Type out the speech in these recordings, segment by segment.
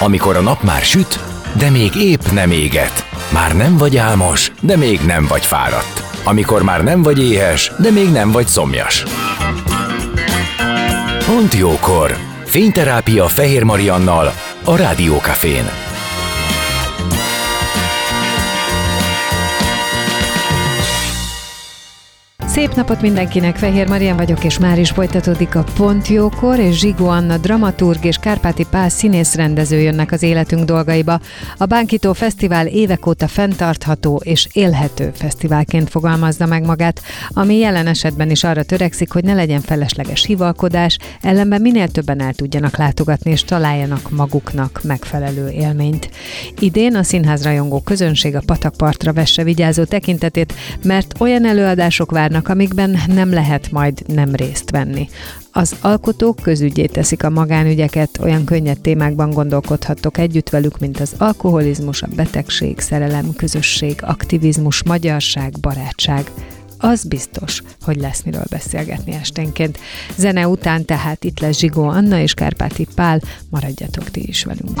amikor a nap már süt, de még épp nem éget. Már nem vagy álmos, de még nem vagy fáradt. Amikor már nem vagy éhes, de még nem vagy szomjas. Pont jókor! Fényterápia Fehér Mariannal a Rádiókafén. Szép napot mindenkinek, Fehér Marian vagyok, és már is folytatódik a Pont Jókor, és Zsigó Anna dramaturg és Kárpáti Pál színész jönnek az életünk dolgaiba. A Bánkító Fesztivál évek óta fenntartható és élhető fesztiválként fogalmazza meg magát, ami jelen esetben is arra törekszik, hogy ne legyen felesleges hivalkodás, ellenben minél többen el tudjanak látogatni és találjanak maguknak megfelelő élményt. Idén a színház rajongó közönség a patakpartra vesse vigyázó tekintetét, mert olyan előadások várnak, amikben nem lehet majd nem részt venni. Az alkotók közügyé teszik a magánügyeket, olyan könnyed témákban gondolkodhattok együtt velük, mint az alkoholizmus, a betegség, szerelem, közösség, aktivizmus, magyarság, barátság az biztos, hogy lesz miről beszélgetni esténként. Zene után tehát itt lesz Zsigó Anna és Kárpáti Pál, maradjatok ti is velünk.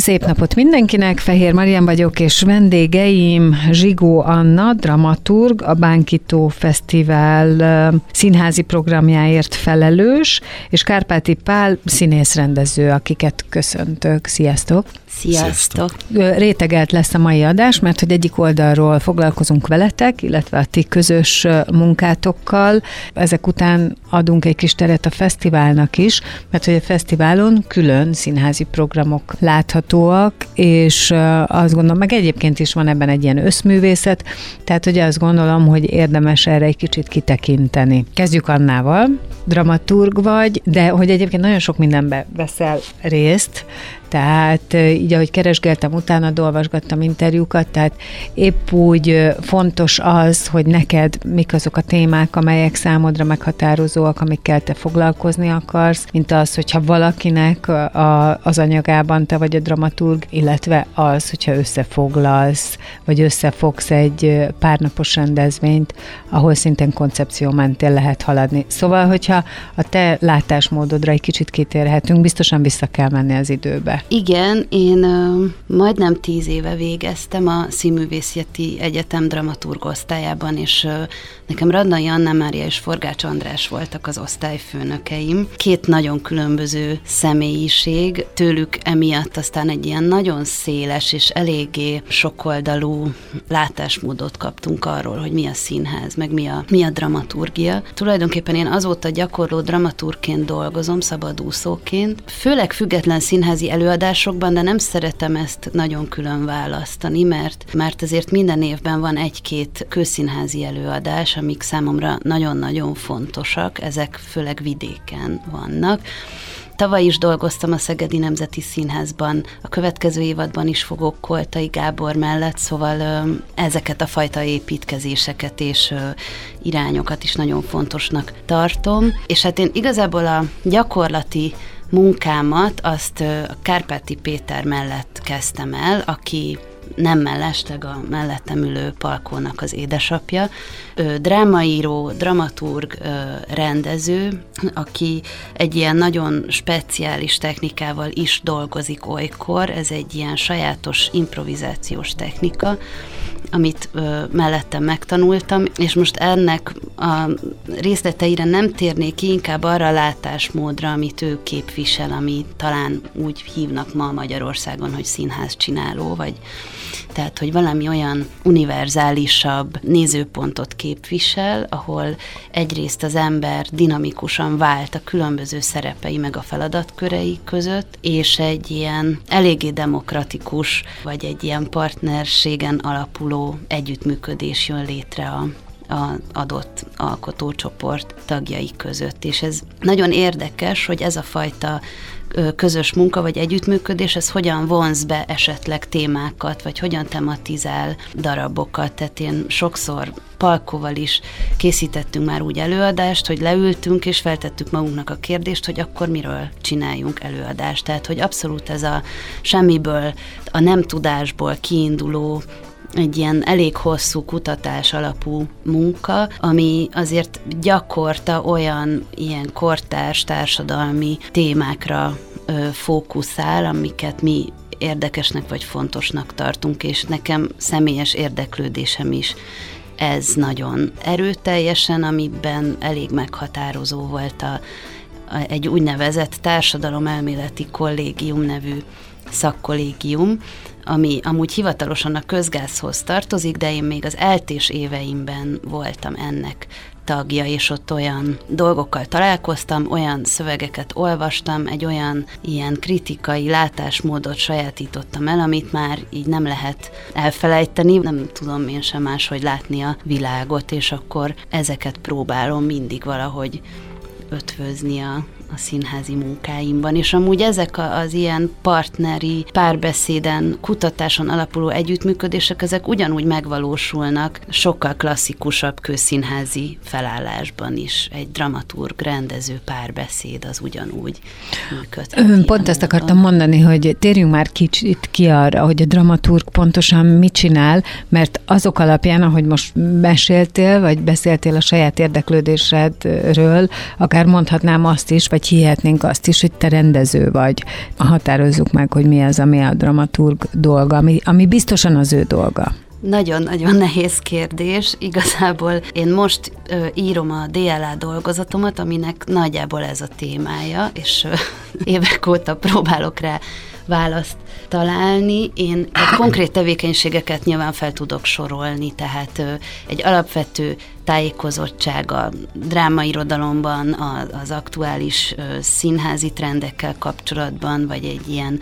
Szép napot mindenkinek, Fehér Marian vagyok, és vendégeim Zsigó Anna, dramaturg, a Bánkító Fesztivál színházi programjáért felelős, és Kárpáti Pál színészrendező, akiket köszöntök. Sziasztok! Sziasztok! Rétegelt lesz a mai adás, mert hogy egyik oldalról foglalkozunk veletek, illetve a ti közös munkátokkal. Ezek után adunk egy kis teret a fesztiválnak is, mert hogy a fesztiválon külön színházi programok láthatóak, és azt gondolom, meg egyébként is van ebben egy ilyen összművészet, tehát hogy azt gondolom, hogy érdemes erre egy kicsit kitekinteni. Kezdjük Annával, dramaturg vagy, de hogy egyébként nagyon sok mindenbe veszel részt, tehát így, ahogy keresgeltem utána, olvasgattam interjúkat, tehát épp úgy fontos az, hogy neked mik azok a témák, amelyek számodra meghatározóak, amikkel te foglalkozni akarsz, mint az, hogyha valakinek a, az anyagában te vagy a dramaturg, illetve az, hogyha összefoglalsz, vagy összefogsz egy párnapos rendezvényt, ahol szintén koncepció mentén lehet haladni. Szóval, hogyha a te látásmódodra egy kicsit kitérhetünk, biztosan vissza kell menni az időbe. Igen, én uh, majdnem tíz éve végeztem a Színművészeti Egyetem dramaturg osztályában, és uh, nekem Radnai Anna Mária és Forgács András voltak az osztályfőnökeim. Két nagyon különböző személyiség, tőlük emiatt aztán egy ilyen nagyon széles és eléggé sokoldalú látásmódot kaptunk arról, hogy mi a színház, meg mi a, mi a dramaturgia. Tulajdonképpen én azóta gyakorló dramaturgként dolgozom, szabadúszóként, főleg független színházi elő előadásokban, de nem szeretem ezt nagyon külön választani, mert, mert azért minden évben van egy-két közszínházi előadás, amik számomra nagyon-nagyon fontosak, ezek főleg vidéken vannak. Tavaly is dolgoztam a Szegedi Nemzeti Színházban, a következő évadban is fogok Koltai Gábor mellett, szóval ezeket a fajta építkezéseket és irányokat is nagyon fontosnak tartom. És hát én igazából a gyakorlati munkámat azt a Kárpáti Péter mellett kezdtem el, aki nem mellesleg a mellettem ülő Palkónak az édesapja. Ő drámaíró, dramaturg, rendező, aki egy ilyen nagyon speciális technikával is dolgozik olykor, ez egy ilyen sajátos improvizációs technika, amit ö, mellettem megtanultam, és most ennek a részleteire nem térnék ki, inkább arra a látásmódra, amit ő képvisel, ami talán úgy hívnak ma Magyarországon, hogy színház csináló, vagy tehát, hogy valami olyan univerzálisabb nézőpontot képvisel, ahol egyrészt az ember dinamikusan vált a különböző szerepei meg a feladatkörei között, és egy ilyen eléggé demokratikus, vagy egy ilyen partnerségen alapuló együttműködés jön létre a, a adott alkotócsoport tagjai között. És ez nagyon érdekes, hogy ez a fajta közös munka vagy együttműködés, ez hogyan vonz be esetleg témákat, vagy hogyan tematizál darabokat. Tehát én sokszor Palkóval is készítettünk már úgy előadást, hogy leültünk és feltettük magunknak a kérdést, hogy akkor miről csináljunk előadást. Tehát, hogy abszolút ez a semmiből, a nem tudásból kiinduló egy ilyen elég hosszú kutatás alapú munka, ami azért gyakorta olyan ilyen kortárs társadalmi témákra fókuszál, amiket mi érdekesnek vagy fontosnak tartunk, és nekem személyes érdeklődésem is ez nagyon erőteljesen, amiben elég meghatározó volt a, a, egy úgynevezett társadalomelméleti kollégium nevű szakkollégium, ami amúgy hivatalosan a közgázhoz tartozik, de én még az eltés éveimben voltam ennek tagja, és ott olyan dolgokkal találkoztam, olyan szövegeket olvastam, egy olyan ilyen kritikai látásmódot sajátítottam el, amit már így nem lehet elfelejteni, nem tudom én sem máshogy látni a világot, és akkor ezeket próbálom mindig valahogy ötvözni a, a színházi munkáimban, és amúgy ezek az ilyen partneri párbeszéden, kutatáson alapuló együttműködések, ezek ugyanúgy megvalósulnak sokkal klasszikusabb közszínházi felállásban is. Egy dramaturg, rendező párbeszéd az ugyanúgy működhet. Pont ezt akartam mondani, hogy térjünk már kicsit ki arra, hogy a dramaturg pontosan mit csinál, mert azok alapján, ahogy most meséltél, vagy beszéltél a saját érdeklődésedről, akár mondhatnám azt is, vagy vagy hihetnénk azt is, hogy te rendező vagy. Határozzuk meg, hogy mi az, ami a dramaturg dolga, ami, ami biztosan az ő dolga. Nagyon-nagyon nehéz kérdés. Igazából én most ö, írom a DLA dolgozatomat, aminek nagyjából ez a témája, és ö, évek óta próbálok rá választ találni. Én konkrét tevékenységeket nyilván fel tudok sorolni, tehát egy alapvető tájékozottság a drámairodalomban, az aktuális színházi trendekkel kapcsolatban, vagy egy ilyen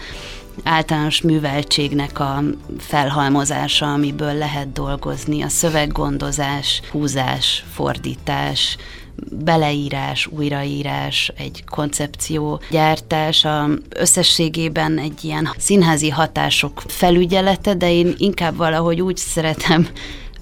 általános műveltségnek a felhalmozása, amiből lehet dolgozni, a szöveggondozás, húzás, fordítás, beleírás, újraírás, egy koncepció gyártás, a összességében egy ilyen színházi hatások felügyelete, de én inkább valahogy úgy szeretem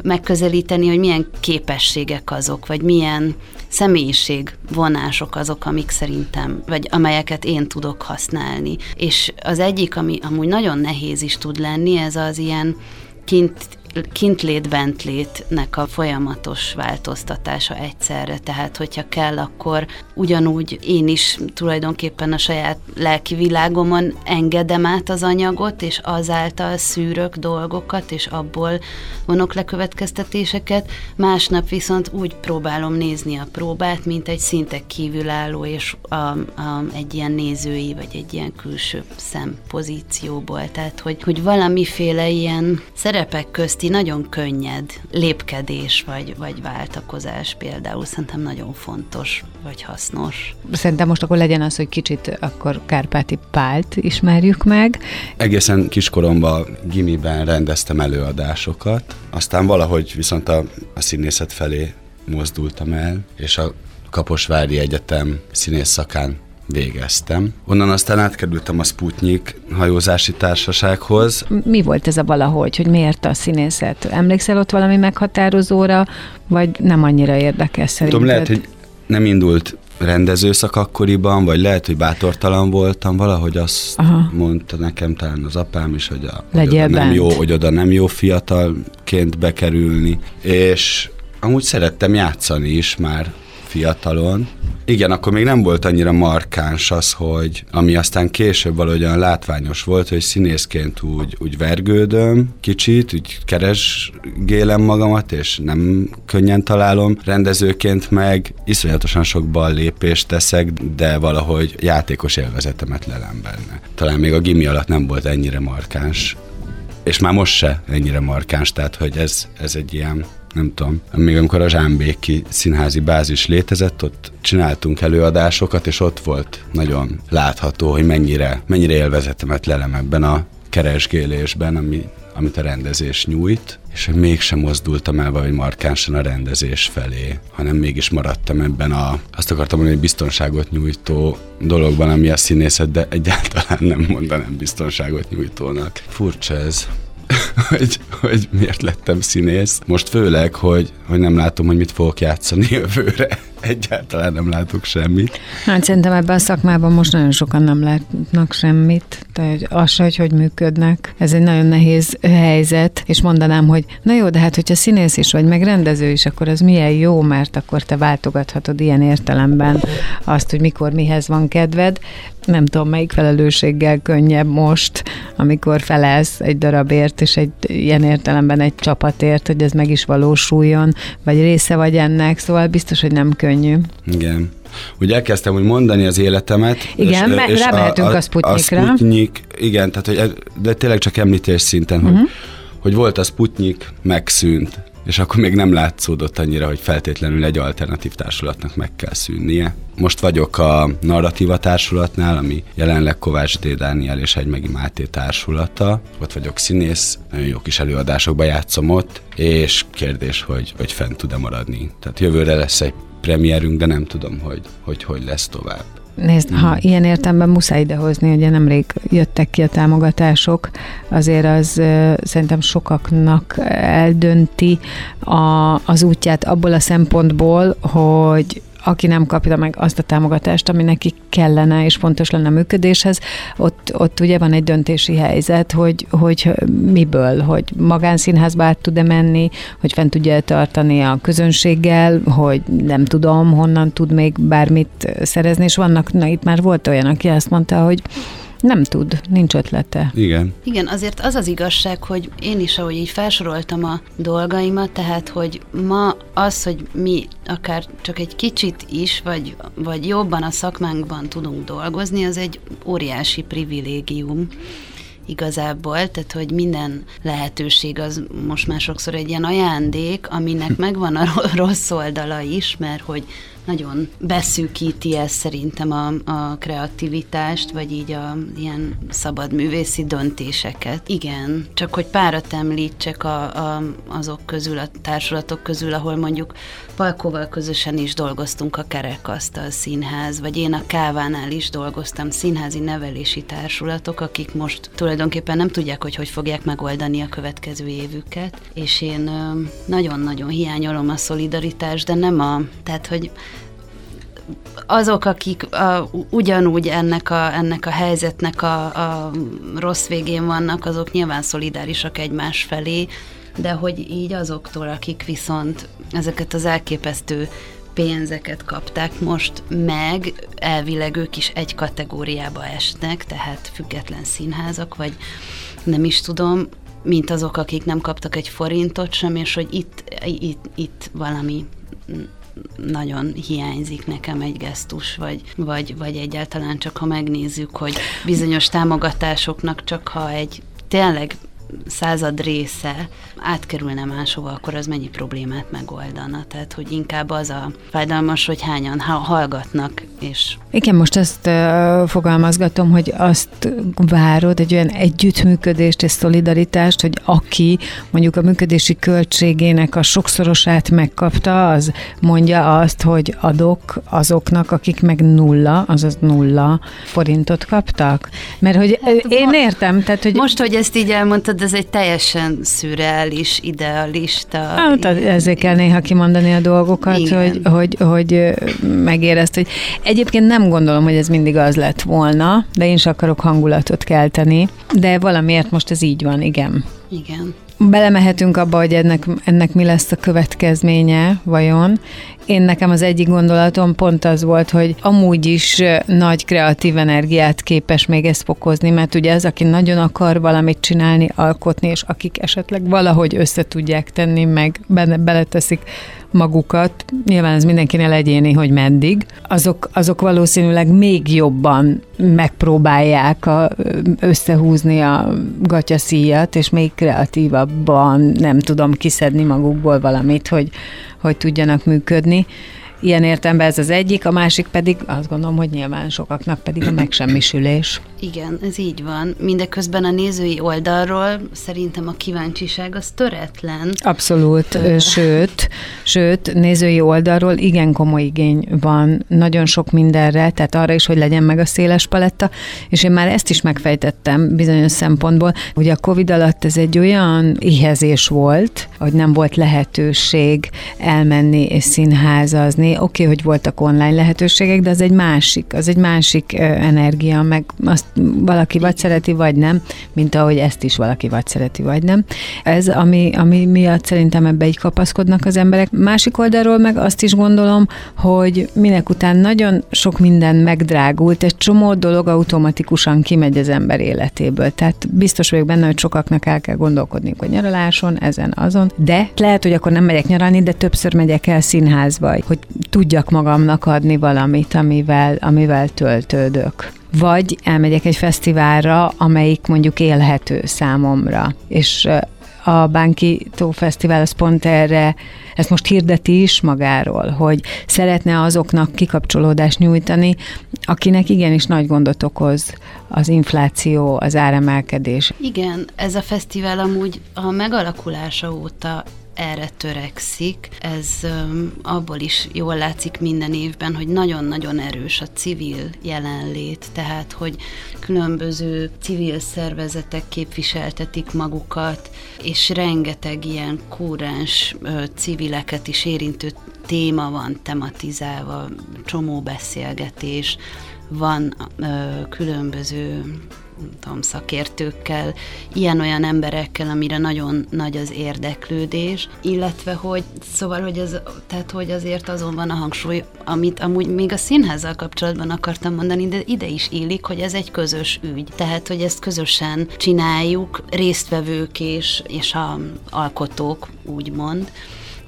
megközelíteni, hogy milyen képességek azok, vagy milyen személyiség vonások azok, amik szerintem, vagy amelyeket én tudok használni. És az egyik, ami amúgy nagyon nehéz is tud lenni, ez az ilyen kint kintlét-bentlétnek a folyamatos változtatása egyszerre. Tehát, hogyha kell, akkor ugyanúgy én is tulajdonképpen a saját lelki világomon engedem át az anyagot, és azáltal szűrök dolgokat, és abból vonok le következtetéseket. Másnap viszont úgy próbálom nézni a próbát, mint egy szinte kívülálló, és a, a, egy ilyen nézői, vagy egy ilyen külső szempozícióból. Tehát, hogy, hogy valamiféle ilyen szerepek közti közti nagyon könnyed lépkedés vagy, vagy váltakozás például szerintem nagyon fontos vagy hasznos. Szerintem most akkor legyen az, hogy kicsit akkor Kárpáti Pált ismerjük meg. Egészen kiskoromban gimiben rendeztem előadásokat, aztán valahogy viszont a, a színészet felé mozdultam el, és a Kaposvári Egyetem színész szakán végeztem. Onnan aztán átkerültem a Sputnik hajózási társasághoz. Mi volt ez a valahogy, hogy miért a színészet? Emlékszel ott valami meghatározóra, vagy nem annyira érdekes szerinted? Tudom, lehet, hogy nem indult rendezőszak akkoriban, vagy lehet, hogy bátortalan voltam, valahogy azt Aha. mondta nekem talán az apám is, hogy, a, hogy oda nem jó, hogy oda nem jó fiatalként bekerülni, és amúgy szerettem játszani is már fiatalon. Igen, akkor még nem volt annyira markáns az, hogy ami aztán később valahogyan látványos volt, hogy színészként úgy, úgy vergődöm kicsit, úgy keresgélem magamat, és nem könnyen találom. Rendezőként meg iszonyatosan sok bal lépést teszek, de valahogy játékos élvezetemet lelem benne. Talán még a gimi alatt nem volt ennyire markáns és már most se ennyire markáns, tehát hogy ez, ez egy ilyen nem tudom, még amikor a Zsámbéki színházi bázis létezett, ott csináltunk előadásokat, és ott volt nagyon látható, hogy mennyire, mennyire élvezetemet lelem ebben a keresgélésben, ami amit a rendezés nyújt, és hogy mégsem mozdultam el vagy markánsan a rendezés felé, hanem mégis maradtam ebben a, azt akartam mondani, hogy biztonságot nyújtó dologban, ami a színészet, de egyáltalán nem mondanám biztonságot nyújtónak. Furcsa ez. hogy, hogy miért lettem színész. Most főleg, hogy, hogy nem látom, hogy mit fogok játszani jövőre. Egyáltalán nem látok semmit. Hát szerintem ebben a szakmában most nagyon sokan nem látnak semmit. Tehát az se, hogy hogy működnek. Ez egy nagyon nehéz helyzet, és mondanám, hogy na jó, de hát hogyha színész is vagy, meg rendező is, akkor az milyen jó, mert akkor te váltogathatod ilyen értelemben azt, hogy mikor mihez van kedved nem tudom, melyik felelősséggel könnyebb most, amikor felelsz egy darabért, és egy ilyen értelemben egy csapatért, hogy ez meg is valósuljon, vagy része vagy ennek, szóval biztos, hogy nem könnyű. Igen. Ugye elkezdtem úgy mondani az életemet. Igen, és, és rámehetünk a, a, a Sputnikra. A Sputnik, igen, tehát, hogy, de tényleg csak említés szinten, uh-huh. hogy, mhm. hogy volt a Sputnik, megszűnt és akkor még nem látszódott annyira, hogy feltétlenül egy alternatív társulatnak meg kell szűnnie. Most vagyok a Narratíva társulatnál, ami jelenleg Kovács D. Dániel és Egymegi Máté társulata. Ott vagyok színész, nagyon jó kis előadásokba játszom ott, és kérdés, hogy, hogy fent tud-e maradni. Tehát jövőre lesz egy premierünk, de nem tudom, hogy hogy, hogy lesz tovább. Nézd, hmm. ha ilyen értemben muszáj idehozni, ugye nemrég jöttek ki a támogatások, azért az szerintem sokaknak eldönti a, az útját abból a szempontból, hogy aki nem kapja meg azt a támogatást, ami neki kellene és fontos lenne a működéshez, ott, ott ugye van egy döntési helyzet, hogy, hogy miből, hogy magánszínházba át tud-e menni, hogy fent tudja tartani a közönséggel, hogy nem tudom, honnan tud még bármit szerezni, és vannak, na itt már volt olyan, aki azt mondta, hogy nem tud, nincs ötlete. Igen. Igen, azért az az igazság, hogy én is, ahogy így felsoroltam a dolgaimat, tehát, hogy ma az, hogy mi akár csak egy kicsit is, vagy, vagy jobban a szakmánkban tudunk dolgozni, az egy óriási privilégium igazából, tehát hogy minden lehetőség az most már sokszor egy ilyen ajándék, aminek megvan a rossz oldala is, mert hogy nagyon beszűkíti ez szerintem a, a kreativitást, vagy így a ilyen szabad művészi döntéseket. Igen, csak hogy párat említsek a, a, azok közül, a társulatok közül, ahol mondjuk Palkóval közösen is dolgoztunk a Kerekasztal Színház, vagy én a Kávánál is dolgoztam, színházi nevelési társulatok, akik most tulajdonképpen nem tudják, hogy hogy fogják megoldani a következő évüket, és én nagyon-nagyon hiányolom a szolidaritást, de nem a, tehát hogy azok, akik a, ugyanúgy ennek a, ennek a helyzetnek a, a rossz végén vannak, azok nyilván szolidárisak egymás felé, de hogy így azoktól, akik viszont ezeket az elképesztő pénzeket kapták most meg, elvileg ők is egy kategóriába esnek, tehát független színházak, vagy nem is tudom, mint azok, akik nem kaptak egy forintot sem, és hogy itt, itt, itt valami nagyon hiányzik nekem egy gesztus, vagy, vagy, vagy egyáltalán csak ha megnézzük, hogy bizonyos támogatásoknak csak ha egy tényleg század része átkerülne máshova, akkor az mennyi problémát megoldana. Tehát, hogy inkább az a fájdalmas, hogy hányan hallgatnak. És... Igen, most uh, fogalmazgatom, hogy azt várod, egy olyan együttműködést és szolidaritást, hogy aki mondjuk a működési költségének a sokszorosát megkapta, az mondja azt, hogy adok azoknak, akik meg nulla, azaz nulla forintot kaptak. Mert hogy hát, én értem, tehát hogy... Most, hogy ezt így elmondtad, ez egy teljesen szürreális, idealista. Hát, ezért kell néha kimondani a dolgokat, hogy, hogy, hogy megérezt, hogy egyébként nem gondolom, hogy ez mindig az lett volna, de én is akarok hangulatot kelteni, de valamiért most ez így van, igen. Igen. Belemehetünk abba, hogy ennek, ennek mi lesz a következménye, vajon. Én nekem az egyik gondolatom pont az volt, hogy amúgy is nagy kreatív energiát képes még ezt fokozni, mert ugye az, aki nagyon akar valamit csinálni, alkotni, és akik esetleg valahogy össze tudják tenni, meg benne beleteszik magukat, nyilván ez mindenkinél egyéni, hogy meddig, azok, azok valószínűleg még jobban megpróbálják a, összehúzni a gatyaszíjat, és még kreatívabban nem tudom kiszedni magukból valamit, hogy, hogy tudjanak működni. Ilyen értelemben ez az egyik, a másik pedig azt gondolom, hogy nyilván sokaknak pedig a megsemmisülés. Igen, ez így van. Mindeközben a nézői oldalról szerintem a kíváncsiság az töretlen. Abszolút, sőt, sőt, nézői oldalról igen komoly igény van nagyon sok mindenre, tehát arra is, hogy legyen meg a széles paletta, és én már ezt is megfejtettem bizonyos szempontból. Ugye a Covid alatt ez egy olyan ihezés volt, hogy nem volt lehetőség elmenni és színházazni. Oké, okay, hogy voltak online lehetőségek, de az egy másik, az egy másik energia, meg azt valaki vagy szereti, vagy nem, mint ahogy ezt is valaki vagy szereti, vagy nem. Ez, ami, ami miatt szerintem ebbe így kapaszkodnak az emberek. Másik oldalról meg azt is gondolom, hogy minek után nagyon sok minden megdrágult, egy csomó dolog automatikusan kimegy az ember életéből. Tehát biztos vagyok benne, hogy sokaknak el kell gondolkodni, hogy nyaraláson, ezen, azon, de lehet, hogy akkor nem megyek nyaralni, de többször megyek el színházba, hogy tudjak magamnak adni valamit, amivel, amivel töltődök vagy elmegyek egy fesztiválra, amelyik mondjuk élhető számomra, és a Bánki Tó Fesztivál az pont erre, ezt most hirdeti is magáról, hogy szeretne azoknak kikapcsolódást nyújtani, akinek igenis nagy gondot okoz az infláció, az áremelkedés. Igen, ez a fesztivál amúgy a megalakulása óta erre törekszik. Ez abból is jól látszik minden évben, hogy nagyon-nagyon erős a civil jelenlét, tehát hogy különböző civil szervezetek képviseltetik magukat, és rengeteg ilyen kúrens uh, civileket is érintő téma van tematizálva, csomó beszélgetés, van ö, különböző tudom, szakértőkkel, ilyen-olyan emberekkel, amire nagyon nagy az érdeklődés, illetve hogy, szóval, hogy, ez, tehát, hogy azért azon van a hangsúly, amit amúgy még a színházzal kapcsolatban akartam mondani, de ide is illik, hogy ez egy közös ügy. Tehát, hogy ezt közösen csináljuk, résztvevők és, és a alkotók, úgymond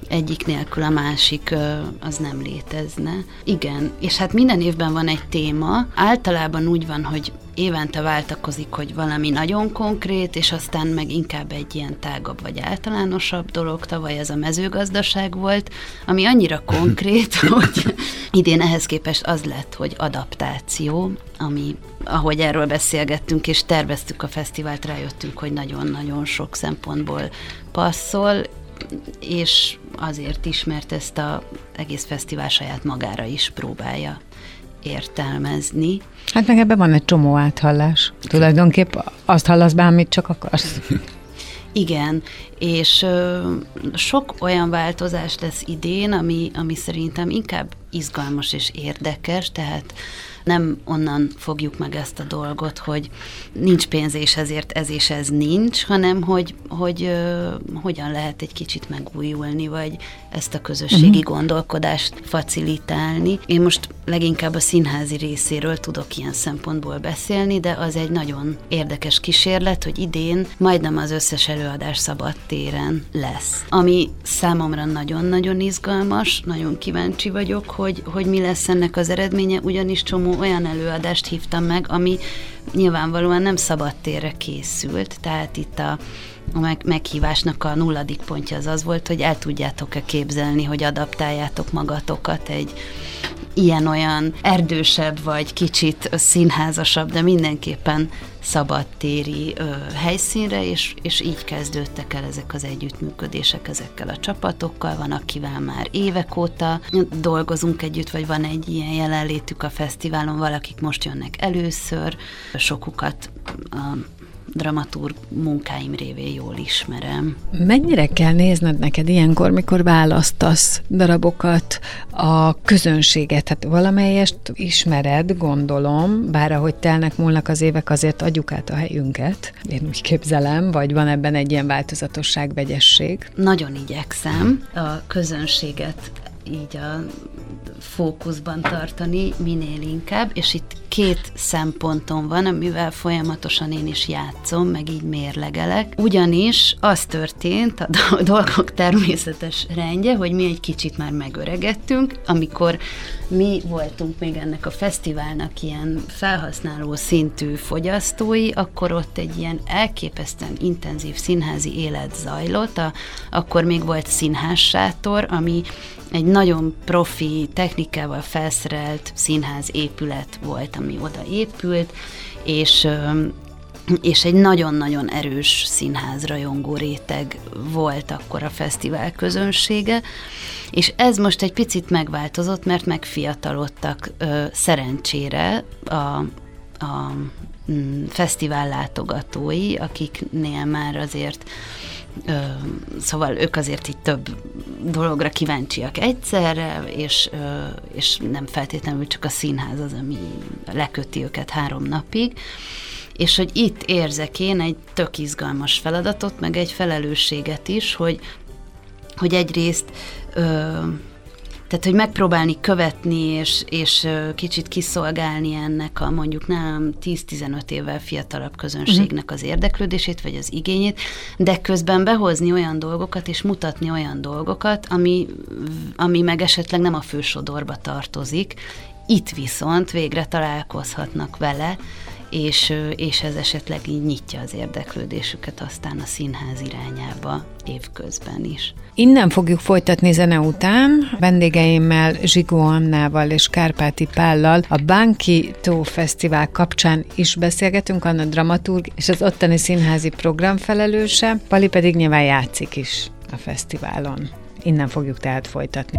egyik nélkül a másik az nem létezne. Igen, és hát minden évben van egy téma. Általában úgy van, hogy évente váltakozik, hogy valami nagyon konkrét, és aztán meg inkább egy ilyen tágabb vagy általánosabb dolog. Tavaly ez a mezőgazdaság volt, ami annyira konkrét, hogy idén ehhez képest az lett, hogy adaptáció, ami, ahogy erről beszélgettünk és terveztük a fesztivált, rájöttünk, hogy nagyon-nagyon sok szempontból passzol, és azért is, mert ezt az egész fesztivál saját magára is próbálja értelmezni. Hát meg ebben van egy csomó áthallás. Tulajdonképp azt hallasz be, amit csak akarsz. Igen, és ö, sok olyan változás lesz idén, ami, ami szerintem inkább izgalmas és érdekes, tehát nem onnan fogjuk meg ezt a dolgot, hogy nincs pénz és ezért ez és ez nincs, hanem hogy, hogy uh, hogyan lehet egy kicsit megújulni, vagy ezt a közösségi uh-huh. gondolkodást facilitálni. Én most leginkább a színházi részéről tudok ilyen szempontból beszélni, de az egy nagyon érdekes kísérlet, hogy idén majdnem az összes előadás szabad téren lesz. Ami számomra nagyon-nagyon izgalmas, nagyon kíváncsi vagyok, hogy, hogy mi lesz ennek az eredménye, ugyanis csomó olyan előadást hívtam meg, ami nyilvánvalóan nem szabad térre készült, tehát itt a a meg, meghívásnak a nulladik pontja az az volt, hogy el tudjátok-e képzelni, hogy adaptáljátok magatokat egy ilyen-olyan erdősebb, vagy kicsit színházasabb, de mindenképpen szabadtéri ö, helyszínre, és, és így kezdődtek el ezek az együttműködések ezekkel a csapatokkal. Van, akivel már évek óta dolgozunk együtt, vagy van egy ilyen jelenlétük a fesztiválon, valakik most jönnek először, sokukat a dramaturg munkáim révén jól ismerem. Mennyire kell nézned neked ilyenkor, mikor választasz darabokat, a közönséget? Hát valamelyest ismered, gondolom, bár ahogy telnek múlnak az évek, azért adjuk át a helyünket. Én úgy képzelem, vagy van ebben egy ilyen változatosság, vegyesség? Nagyon igyekszem a közönséget így a fókuszban tartani minél inkább, és itt két szempontom van, amivel folyamatosan én is játszom, meg így mérlegelek. Ugyanis az történt, a dolgok természetes rendje, hogy mi egy kicsit már megöregettünk, amikor mi voltunk még ennek a fesztiválnak ilyen felhasználó szintű fogyasztói, akkor ott egy ilyen elképesztően intenzív színházi élet zajlott, a, akkor még volt színházsátor, ami egy nagyon profi, technikával felszerelt színház épület volt, ami oda épült, és és egy nagyon-nagyon erős színház rajongó réteg volt akkor a fesztivál közönsége, és ez most egy picit megváltozott, mert megfiatalodtak ö, szerencsére a, a mm, fesztivál látogatói, akiknél már azért szóval ők azért itt több dologra kíváncsiak egyszerre, és, és nem feltétlenül csak a színház az, ami leköti őket három napig. És hogy itt érzek én egy tök izgalmas feladatot, meg egy felelősséget is, hogy, hogy egyrészt ö, tehát, hogy megpróbálni követni, és, és kicsit kiszolgálni ennek a mondjuk nem 10-15 évvel fiatalabb közönségnek az érdeklődését, vagy az igényét, de közben behozni olyan dolgokat, és mutatni olyan dolgokat, ami, ami meg esetleg nem a fősodorba tartozik, itt viszont végre találkozhatnak vele, és, és ez esetleg így nyitja az érdeklődésüket aztán a színház irányába évközben is. Innen fogjuk folytatni zene után. Vendégeimmel Zsigó Annával és Kárpáti Pállal a Bánki Tó Fesztivál kapcsán is beszélgetünk, Anna dramaturg és az ottani színházi program felelőse, Pali pedig nyilván játszik is a fesztiválon. Innen fogjuk tehát folytatni.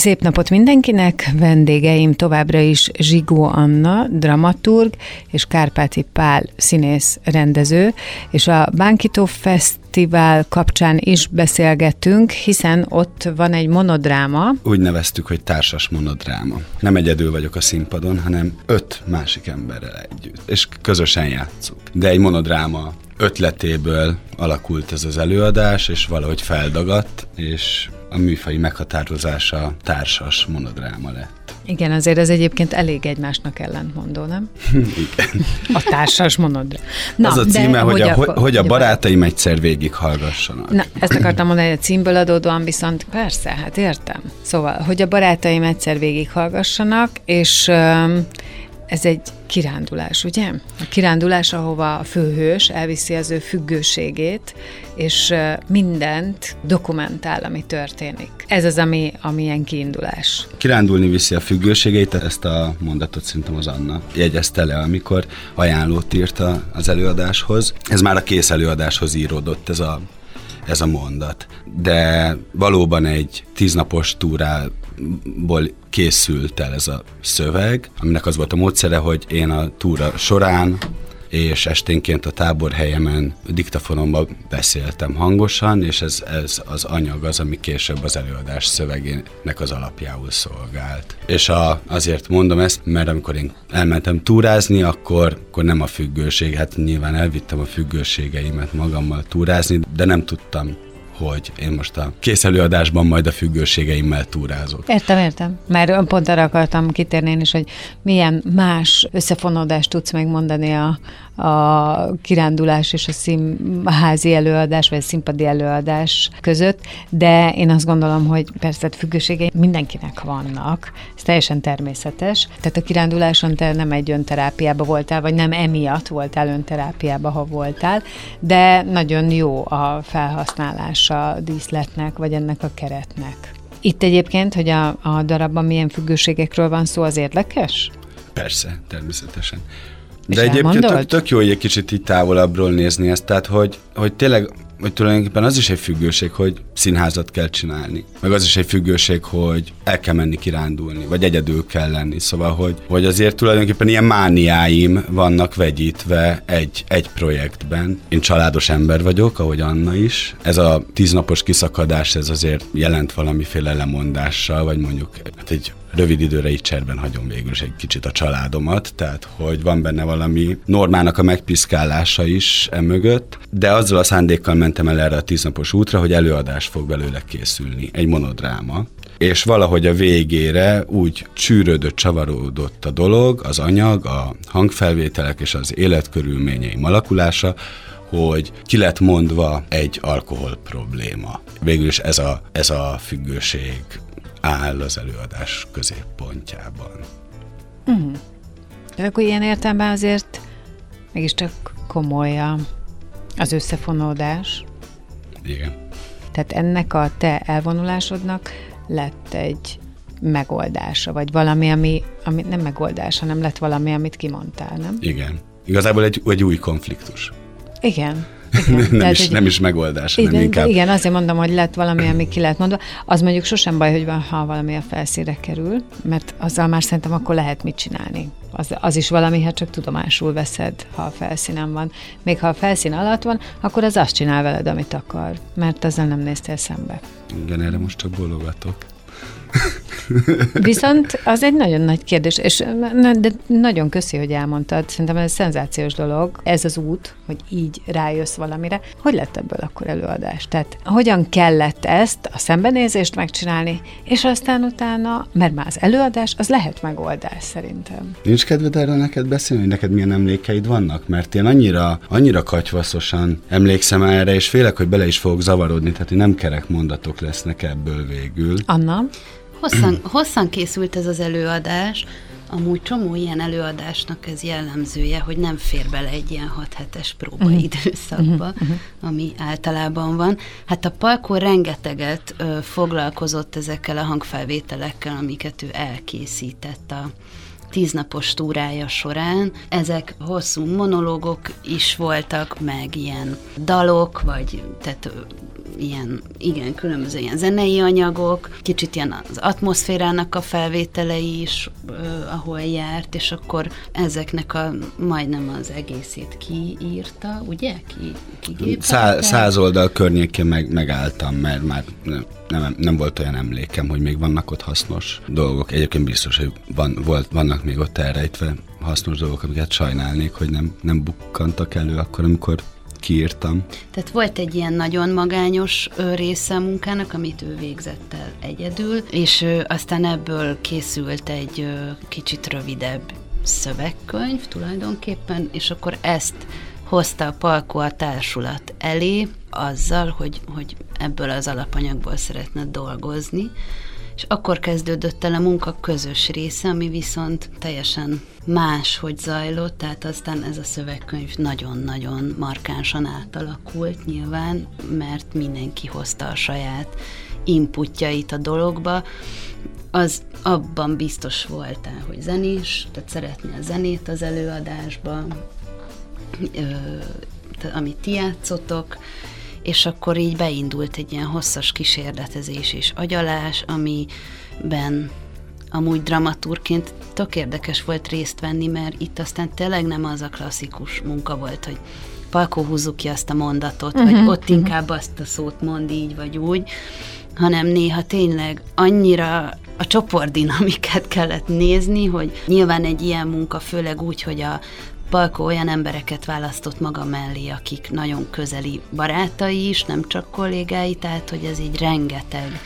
Szép napot mindenkinek! Vendégeim továbbra is Zsigó Anna, dramaturg, és Kárpáti Pál, színész, rendező, és a Bánkitó Fesztivál kapcsán is beszélgettünk, hiszen ott van egy monodráma. Úgy neveztük, hogy társas monodráma. Nem egyedül vagyok a színpadon, hanem öt másik emberrel együtt, és közösen játszunk. De egy monodráma ötletéből alakult ez az előadás, és valahogy feldagadt, és a műfai meghatározása társas monodráma lett. Igen, azért ez egyébként elég egymásnak ellentmondó, nem? Igen. A társas monodráma. Na, Az a címe, hogy, a, akkor, hogy a barátaim egyszer végig hallgassanak. Na, ezt akartam mondani, hogy a címből adódóan viszont persze, hát értem. Szóval, hogy a barátaim egyszer végig hallgassanak, és ez egy kirándulás, ugye? A kirándulás, ahova a főhős elviszi az ő függőségét, és mindent dokumentál, ami történik. Ez az, ami, ami ilyen kiindulás. Kirándulni viszi a függőségét, ezt a mondatot szerintem az Anna jegyezte le, amikor ajánlót írta az előadáshoz. Ez már a kész előadáshoz íródott ez a ez a mondat. De valóban egy tíznapos túrából készült el ez a szöveg, aminek az volt a módszere, hogy én a túra során és esténként a táborhelyemen diktafonomban beszéltem hangosan, és ez, ez az anyag az, ami később az előadás szövegének az alapjául szolgált. És a, azért mondom ezt, mert amikor én elmentem túrázni, akkor, akkor nem a függőség, hát nyilván elvittem a függőségeimet magammal túrázni, de nem tudtam hogy én most a kész előadásban majd a függőségeimmel túrázok. Értem, értem. Mert pont arra akartam kitérni én is, hogy milyen más összefonódást tudsz megmondani a, a kirándulás és a színházi előadás, vagy a színpadi előadás között, de én azt gondolom, hogy persze függőségei mindenkinek vannak, ez teljesen természetes. Tehát a kiránduláson te nem egy önterápiába voltál, vagy nem emiatt voltál önterápiába, ha voltál, de nagyon jó a felhasználása a díszletnek, vagy ennek a keretnek. Itt egyébként, hogy a, a darabban milyen függőségekről van szó, az érdekes? Persze, természetesen. De egyébként tök, tök jó, hogy egy kicsit így távolabbról nézni ezt, tehát hogy, hogy tényleg hogy tulajdonképpen az is egy függőség, hogy színházat kell csinálni. Meg az is egy függőség, hogy el kell menni kirándulni, vagy egyedül kell lenni. Szóval, hogy, hogy azért tulajdonképpen ilyen mániáim vannak vegyítve egy, egy projektben. Én családos ember vagyok, ahogy Anna is. Ez a tíznapos kiszakadás, ez azért jelent valamiféle lemondással, vagy mondjuk hát egy rövid időre így cserben hagyom végül is egy kicsit a családomat, tehát hogy van benne valami normának a megpiszkálása is emögött, de azzal a szándékkal mentem el erre a tíznapos útra, hogy előadás fog belőle készülni, egy monodráma, és valahogy a végére úgy csűrődött, csavarodott a dolog, az anyag, a hangfelvételek és az életkörülményeim alakulása, hogy ki lett mondva egy alkohol probléma. Végül is ez a, ez a függőség áll az előadás középpontjában. Uh-huh. De akkor ilyen értelemben azért mégiscsak komoly az összefonódás. Igen. Tehát ennek a te elvonulásodnak lett egy megoldása, vagy valami, ami, ami nem megoldás, hanem lett valami, amit kimondtál, nem? Igen. Igazából egy, egy új konfliktus. Igen. Igen, nem, is, egy, nem is megoldás, igen, nem inkább. Igen, azért mondom, hogy lett valami, ami ki lehet mondva. Az mondjuk sosem baj, hogy van, ha valami a felszínre kerül, mert azzal már szerintem akkor lehet mit csinálni. Az, az is valami, ha csak tudomásul veszed, ha a felszínen van. Még ha a felszín alatt van, akkor az azt csinál veled, amit akar, mert ezzel nem néztél szembe. Igen, erre most csak bologatok. Viszont az egy nagyon nagy kérdés, és de nagyon köszi, hogy elmondtad. Szerintem ez szenzációs dolog. Ez az út, hogy így rájössz valamire. Hogy lett ebből akkor előadás? Tehát hogyan kellett ezt, a szembenézést megcsinálni, és aztán utána, mert már az előadás, az lehet megoldás szerintem. Nincs kedved erről neked beszélni, hogy neked milyen emlékeid vannak? Mert én annyira, annyira katyvaszosan emlékszem erre, és félek, hogy bele is fogok zavarodni, tehát nem kerek mondatok lesznek ebből végül. Anna? Hosszan, hosszan készült ez az előadás, Amúgy csomó ilyen előadásnak ez jellemzője, hogy nem fér bele egy ilyen 6 hetes próbaidőszakba, uh-huh. uh-huh. ami általában van. Hát a Palkó rengeteget ö, foglalkozott ezekkel a hangfelvételekkel, amiket ő elkészített a tíznapos túrája során. Ezek hosszú monológok is voltak, meg ilyen dalok, vagy tehát ilyen, igen, különböző ilyen zenei anyagok, kicsit ilyen az atmoszférának a felvételei is, ahol járt, és akkor ezeknek a majdnem az egészét kiírta, ugye? Ki, Szá, száz oldal környékén meg, megálltam, mert már nem, nem, volt olyan emlékem, hogy még vannak ott hasznos dolgok. Egyébként biztos, hogy van, volt, vannak még ott elrejtve hasznos dolgok, amiket sajnálnék, hogy nem, nem bukkantak elő akkor, amikor kiírtam. Tehát volt egy ilyen nagyon magányos része a munkának, amit ő végzett el egyedül, és aztán ebből készült egy kicsit rövidebb szövegkönyv tulajdonképpen, és akkor ezt hozta a Palko a társulat elé, azzal, hogy, hogy ebből az alapanyagból szeretne dolgozni, és akkor kezdődött el a munka közös része, ami viszont teljesen más, hogy zajlott, tehát aztán ez a szövegkönyv nagyon-nagyon markánsan átalakult nyilván, mert mindenki hozta a saját inputjait a dologba, az abban biztos voltál, hogy zenés, tehát szeretné a zenét az előadásba, amit ti játszotok, és akkor így beindult egy ilyen hosszas kísérletezés és agyalás, amiben amúgy dramaturként tök érdekes volt részt venni, mert itt aztán tényleg nem az a klasszikus munka volt, hogy Palkó húzzuk ki azt a mondatot, uh-huh, vagy ott uh-huh. inkább azt a szót mond így vagy úgy, hanem néha tényleg annyira a csoportdinamikát kellett nézni, hogy nyilván egy ilyen munka, főleg úgy, hogy a Balko olyan embereket választott maga mellé, akik nagyon közeli barátai is, nem csak kollégái, tehát hogy ez így rengeteg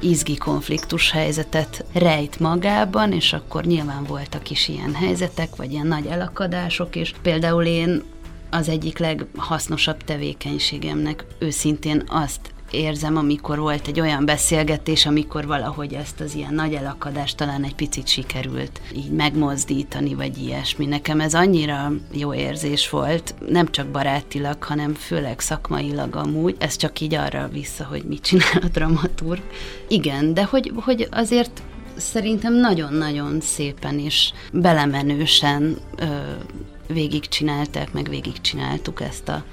izgi konfliktus helyzetet rejt magában, és akkor nyilván voltak is ilyen helyzetek, vagy ilyen nagy elakadások, és például én az egyik leghasznosabb tevékenységemnek őszintén azt érzem, amikor volt egy olyan beszélgetés, amikor valahogy ezt az ilyen nagy elakadást talán egy picit sikerült így megmozdítani, vagy ilyesmi. Nekem ez annyira jó érzés volt, nem csak barátilag, hanem főleg szakmailag amúgy. Ez csak így arra vissza, hogy mit csinál a dramaturg. Igen, de hogy, hogy azért szerintem nagyon-nagyon szépen és belemenősen ö, végigcsinálták, meg végigcsináltuk ezt a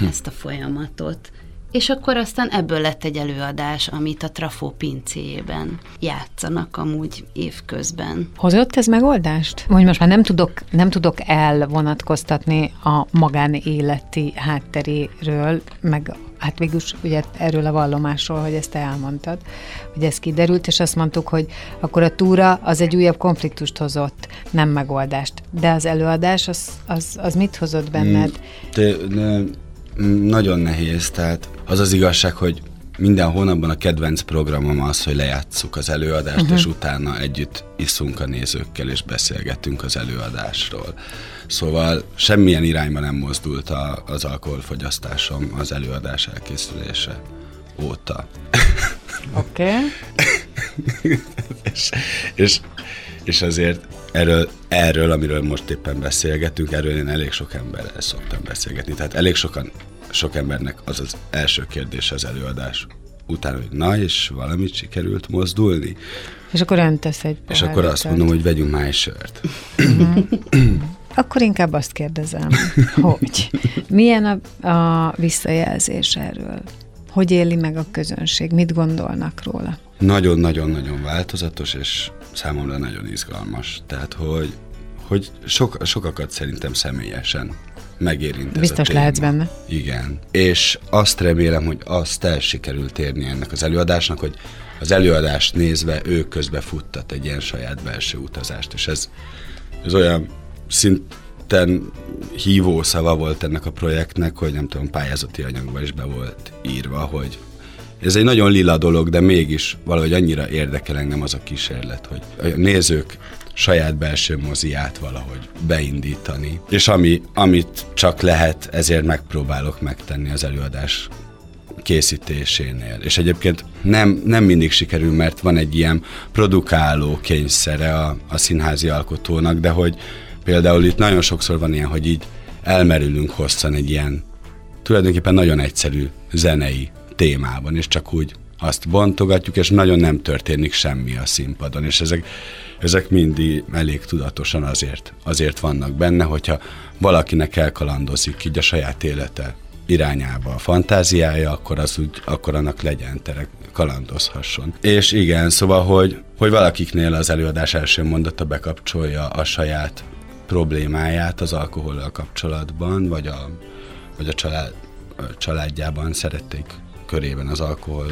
ezt a folyamatot. És akkor aztán ebből lett egy előadás, amit a Trafó pincéjében játszanak amúgy évközben. Hozott ez megoldást? Hogy most már nem tudok, nem tudok elvonatkoztatni a magánéleti hátteréről, meg hát végülis ugye erről a vallomásról, hogy ezt te elmondtad, hogy ez kiderült, és azt mondtuk, hogy akkor a túra az egy újabb konfliktust hozott, nem megoldást. De az előadás, az, az, az mit hozott benned? Mm, de, de, nagyon nehéz, tehát az az igazság, hogy minden hónapban a kedvenc programom az, hogy lejátszuk az előadást, uh-huh. és utána együtt iszunk a nézőkkel, és beszélgetünk az előadásról. Szóval semmilyen irányba nem mozdult a, az alkoholfogyasztásom az előadás elkészülése óta. Oké. Okay. és, és, és azért erről, erről, amiről most éppen beszélgetünk, erről én elég sok emberrel szoktam beszélgetni. Tehát elég sokan, sok embernek az az első kérdés az előadás utána, hogy na, és valamit sikerült mozdulni. És akkor öntesz egy És akkor azt mondom, hogy vegyünk már egy sört. Akkor inkább azt kérdezem, hogy milyen a, a visszajelzés erről? Hogy éli meg a közönség? Mit gondolnak róla? Nagyon-nagyon-nagyon változatos, és számomra nagyon izgalmas. Tehát, hogy, hogy sok, sokakat szerintem személyesen megérint Biztos ez a lehetsz benne. Igen. És azt remélem, hogy azt el sikerült érni ennek az előadásnak, hogy az előadást nézve ő közbe futtat egy ilyen saját belső utazást, és ez, ez olyan szinten hívó szava volt ennek a projektnek, hogy nem tudom, pályázati anyagban is be volt írva, hogy ez egy nagyon lila dolog, de mégis valahogy annyira érdekel engem az a kísérlet, hogy a nézők saját belső moziát valahogy beindítani. És ami, amit csak lehet, ezért megpróbálok megtenni az előadás készítésénél. És egyébként nem, nem mindig sikerül, mert van egy ilyen produkáló kényszere a, a színházi alkotónak, de hogy például itt nagyon sokszor van ilyen, hogy így elmerülünk hosszan egy ilyen tulajdonképpen nagyon egyszerű zenei témában, és csak úgy azt bontogatjuk, és nagyon nem történik semmi a színpadon, és ezek, ezek mindig elég tudatosan azért, azért vannak benne, hogyha valakinek elkalandozik így a saját élete irányába a fantáziája, akkor, az úgy, akkor annak legyen tere, kalandozhasson. És igen, szóval, hogy, hogy valakiknél az előadás első mondata bekapcsolja a saját problémáját az alkohollal kapcsolatban, vagy a, vagy a család, a családjában szerették körében az alkohol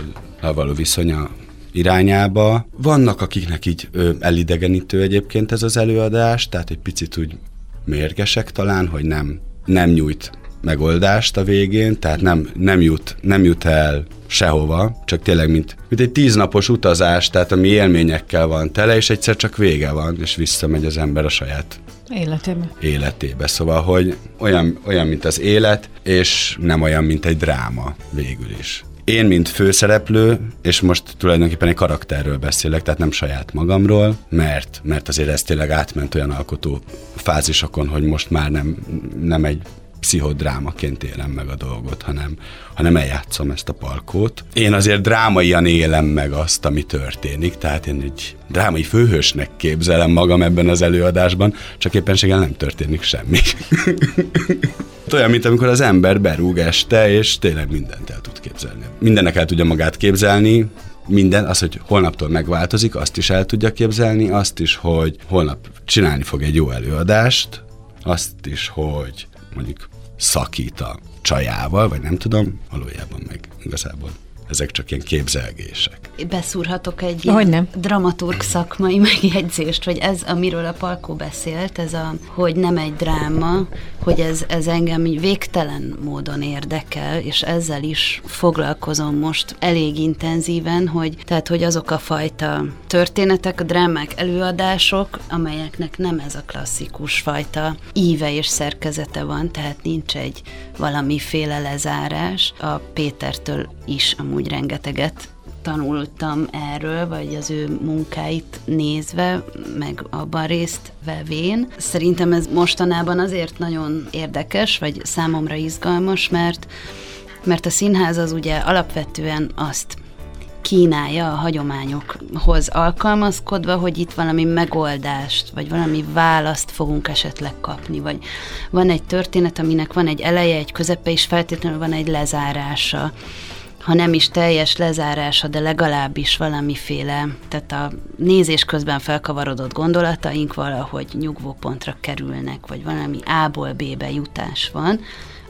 való viszonya irányába. Vannak, akiknek így ö, elidegenítő egyébként ez az előadás, tehát egy picit úgy mérgesek talán, hogy nem, nem nyújt megoldást a végén, tehát nem, nem, jut, nem jut el sehova, csak tényleg mint, mint egy tíznapos utazás, tehát ami élményekkel van tele, és egyszer csak vége van, és visszamegy az ember a saját Életébe. Életébe. Szóval, hogy olyan, olyan, mint az élet, és nem olyan, mint egy dráma végül is. Én, mint főszereplő, és most tulajdonképpen egy karakterről beszélek, tehát nem saját magamról, mert, mert azért ez tényleg átment olyan alkotó fázisokon, hogy most már nem, nem egy pszichodrámaként élem meg a dolgot, hanem, hanem eljátszom ezt a parkót. Én azért drámaian élem meg azt, ami történik, tehát én egy drámai főhősnek képzelem magam ebben az előadásban, csak éppenséggel nem történik semmi. Olyan, mint amikor az ember berúg este, és tényleg mindent el tud képzelni. Mindennek el tudja magát képzelni, minden, az, hogy holnaptól megváltozik, azt is el tudja képzelni, azt is, hogy holnap csinálni fog egy jó előadást, azt is, hogy mondjuk szakít a csajával, vagy nem tudom, valójában meg igazából ezek csak ilyen képzelgések. Beszúrhatok egy ilyen nem? dramaturg szakmai megjegyzést, hogy ez, amiről a Palkó beszélt, ez a, hogy nem egy dráma, hogy ez, ez engem végtelen módon érdekel, és ezzel is foglalkozom most elég intenzíven, hogy tehát, hogy azok a fajta történetek, a drámák, előadások, amelyeknek nem ez a klasszikus fajta íve és szerkezete van, tehát nincs egy valamiféle lezárás. A Pétertől is amúgy rengeteget tanultam erről, vagy az ő munkáit nézve, meg abban részt vevén. Szerintem ez mostanában azért nagyon érdekes, vagy számomra izgalmas, mert, mert a színház az ugye alapvetően azt kínálja a hagyományokhoz alkalmazkodva, hogy itt valami megoldást, vagy valami választ fogunk esetleg kapni, vagy van egy történet, aminek van egy eleje, egy közepe, és feltétlenül van egy lezárása ha nem is teljes lezárása, de legalábbis valamiféle, tehát a nézés közben felkavarodott gondolataink valahogy nyugvópontra kerülnek, vagy valami A-ból B-be jutás van,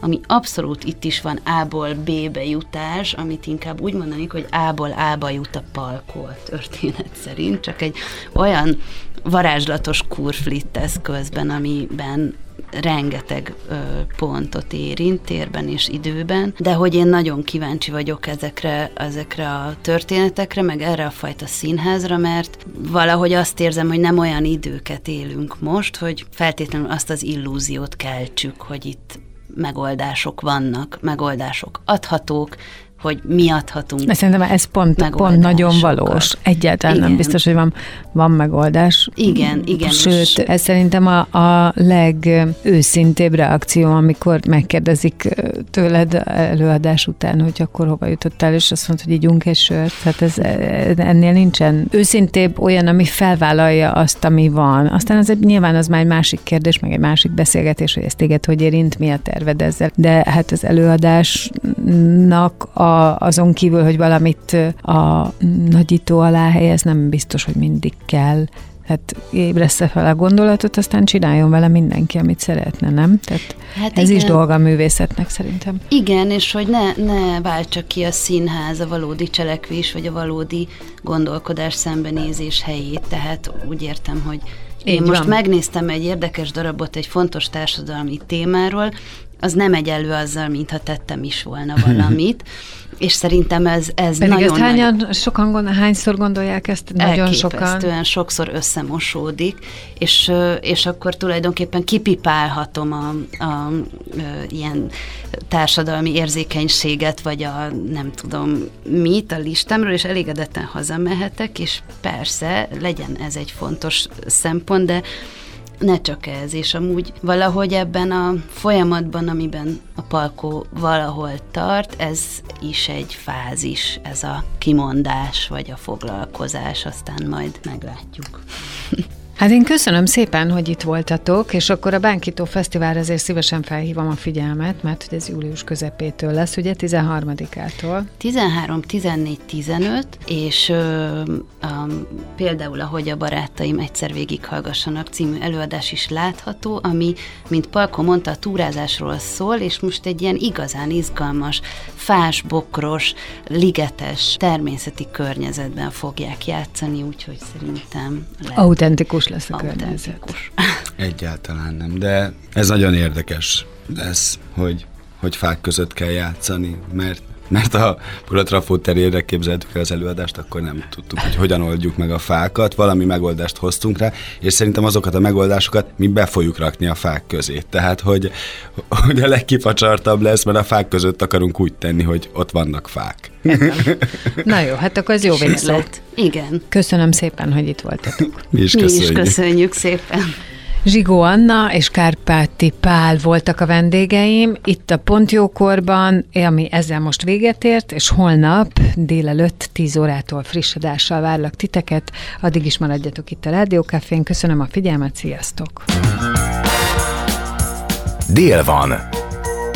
ami abszolút itt is van A-ból B-be jutás, amit inkább úgy mondanék, hogy A-ból A-ba jut a palkó történet szerint, csak egy olyan varázslatos kurflitt eszközben, amiben rengeteg ö, pontot érint térben és időben, de hogy én nagyon kíváncsi vagyok ezekre, ezekre a történetekre, meg erre a fajta színházra, mert valahogy azt érzem, hogy nem olyan időket élünk most, hogy feltétlenül azt az illúziót keltsük, hogy itt megoldások vannak, megoldások adhatók, hogy mi adhatunk. De szerintem ez pont, pont nagyon valós. Egyáltalán igen. nem biztos, hogy van, van megoldás. Igen, igen. Sőt, ez szerintem a, a legőszintébb reakció, amikor megkérdezik tőled előadás után, hogy akkor hova jutottál, és azt mondod, hogy ígyunk egy sört. Tehát ez, ennél nincsen őszintébb olyan, ami felvállalja azt, ami van. Aztán az nyilván az már egy másik kérdés, meg egy másik beszélgetés, hogy ez téged hogy érint, mi a terved ezzel. De hát az előadásnak a azon kívül, hogy valamit a nagyító alá helyez, nem biztos, hogy mindig kell hát ébresze fel a gondolatot, aztán csináljon vele mindenki, amit szeretne, nem? Tehát hát ez igen. is dolga a művészetnek szerintem. Igen, és hogy ne, ne váltsa ki a színház a valódi cselekvés, vagy a valódi gondolkodás szembenézés helyét, tehát úgy értem, hogy én Így most van. megnéztem egy érdekes darabot egy fontos társadalmi témáról, az nem egyenlő azzal, mintha tettem is volna valamit. és szerintem ez, ez Pedig nagyon... Ezt hányan, nagy... sokan gondol, hányszor gondolják ezt? Nagyon sokan. sokszor összemosódik, és, és akkor tulajdonképpen kipipálhatom a, a, a ilyen társadalmi érzékenységet, vagy a nem tudom mit a listámról, és elégedetten hazamehetek, és persze legyen ez egy fontos szempont, de ne csak ez, és amúgy valahogy ebben a folyamatban, amiben a palkó valahol tart, ez is egy fázis, ez a kimondás, vagy a foglalkozás, aztán majd meglátjuk. Hát én köszönöm szépen, hogy itt voltatok, és akkor a Bánkító Fesztivál azért szívesen felhívom a figyelmet, mert hogy ez július közepétől lesz, ugye 13-ától. 13, 14, 15, és ö, um, például, ahogy a barátaim egyszer végighallgassanak című előadás is látható, ami, mint Palko mondta, a túrázásról szól, és most egy ilyen igazán izgalmas, fás, bokros, ligetes, természeti környezetben fogják játszani, úgyhogy szerintem... Autentikus lesz a környezet. Egyáltalán nem, de ez nagyon érdekes lesz, hogy, hogy fák között kell játszani, mert mert a Pulatrafó terére képzeltük el az előadást, akkor nem tudtuk, hogy hogyan oldjuk meg a fákat, valami megoldást hoztunk rá, és szerintem azokat a megoldásokat mi be fogjuk rakni a fák közé. Tehát, hogy, hogy a legkifacsartabb lesz, mert a fák között akarunk úgy tenni, hogy ott vannak fák. Na jó, hát akkor ez jó véglet. Igen. Köszönöm szépen, hogy itt voltatok. Mi is köszönjük. Mi is köszönjük szépen. Zsigó Anna és Kárpáti Pál voltak a vendégeim itt a Pontjókorban, ami ezzel most véget ért, és holnap délelőtt 10 órától friss adással várlak titeket. Addig is maradjatok itt a Rádiókafén. Köszönöm a figyelmet, sziasztok! Dél van.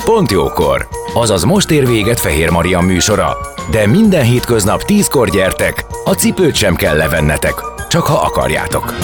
Pontjókor. Azaz most ér véget Fehér Maria műsora. De minden hétköznap tízkor gyertek, a cipőt sem kell levennetek, csak ha akarjátok.